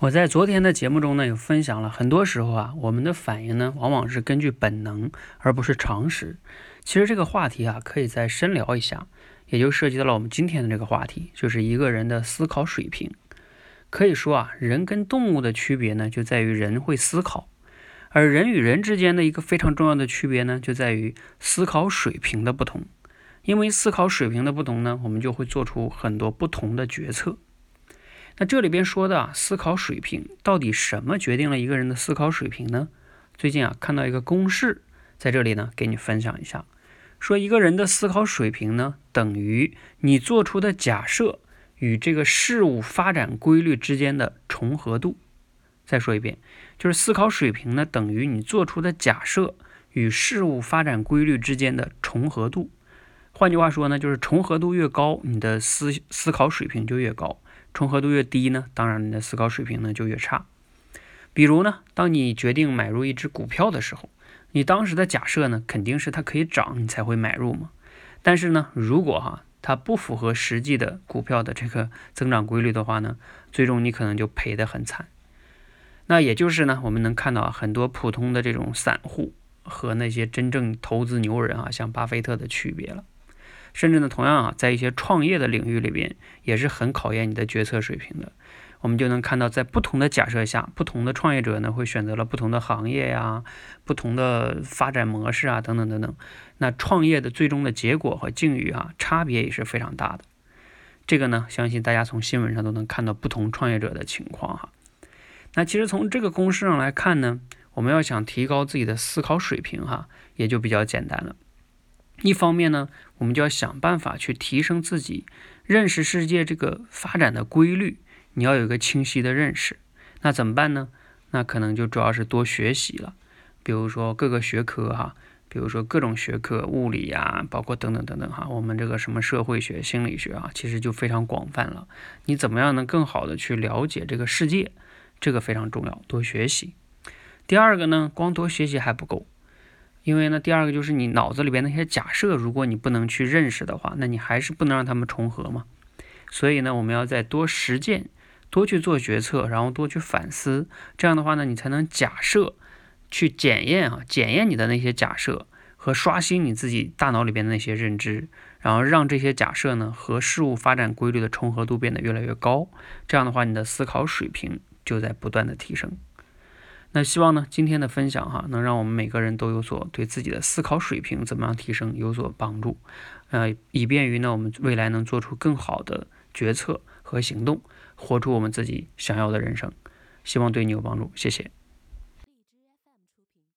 我在昨天的节目中呢，有分享了，很多时候啊，我们的反应呢，往往是根据本能，而不是常识。其实这个话题啊，可以再深聊一下，也就涉及到了我们今天的这个话题，就是一个人的思考水平。可以说啊，人跟动物的区别呢，就在于人会思考，而人与人之间的一个非常重要的区别呢，就在于思考水平的不同。因为思考水平的不同呢，我们就会做出很多不同的决策。那这里边说的啊思考水平，到底什么决定了一个人的思考水平呢？最近啊看到一个公式，在这里呢给你分享一下，说一个人的思考水平呢，等于你做出的假设与这个事物发展规律之间的重合度。再说一遍，就是思考水平呢，等于你做出的假设与事物发展规律之间的重合度。换句话说呢，就是重合度越高，你的思思考水平就越高。重合度越低呢，当然你的思考水平呢就越差。比如呢，当你决定买入一只股票的时候，你当时的假设呢肯定是它可以涨，你才会买入嘛。但是呢，如果哈它不符合实际的股票的这个增长规律的话呢，最终你可能就赔得很惨。那也就是呢，我们能看到很多普通的这种散户和那些真正投资牛人啊，像巴菲特的区别了。甚至呢，同样啊，在一些创业的领域里边，也是很考验你的决策水平的。我们就能看到，在不同的假设下，不同的创业者呢，会选择了不同的行业呀、不同的发展模式啊，等等等等。那创业的最终的结果和境遇啊，差别也是非常大的。这个呢，相信大家从新闻上都能看到不同创业者的情况哈。那其实从这个公式上来看呢，我们要想提高自己的思考水平哈，也就比较简单了。一方面呢，我们就要想办法去提升自己认识世界这个发展的规律，你要有一个清晰的认识。那怎么办呢？那可能就主要是多学习了，比如说各个学科哈，比如说各种学科，物理呀，包括等等等等哈，我们这个什么社会学、心理学啊，其实就非常广泛了。你怎么样能更好的去了解这个世界？这个非常重要，多学习。第二个呢，光多学习还不够。因为呢，第二个就是你脑子里边那些假设，如果你不能去认识的话，那你还是不能让他们重合嘛。所以呢，我们要再多实践，多去做决策，然后多去反思。这样的话呢，你才能假设去检验啊，检验你的那些假设和刷新你自己大脑里边的那些认知，然后让这些假设呢和事物发展规律的重合度变得越来越高。这样的话，你的思考水平就在不断的提升。那希望呢，今天的分享哈，能让我们每个人都有所对自己的思考水平怎么样提升有所帮助，呃，以便于呢，我们未来能做出更好的决策和行动，活出我们自己想要的人生。希望对你有帮助，谢谢。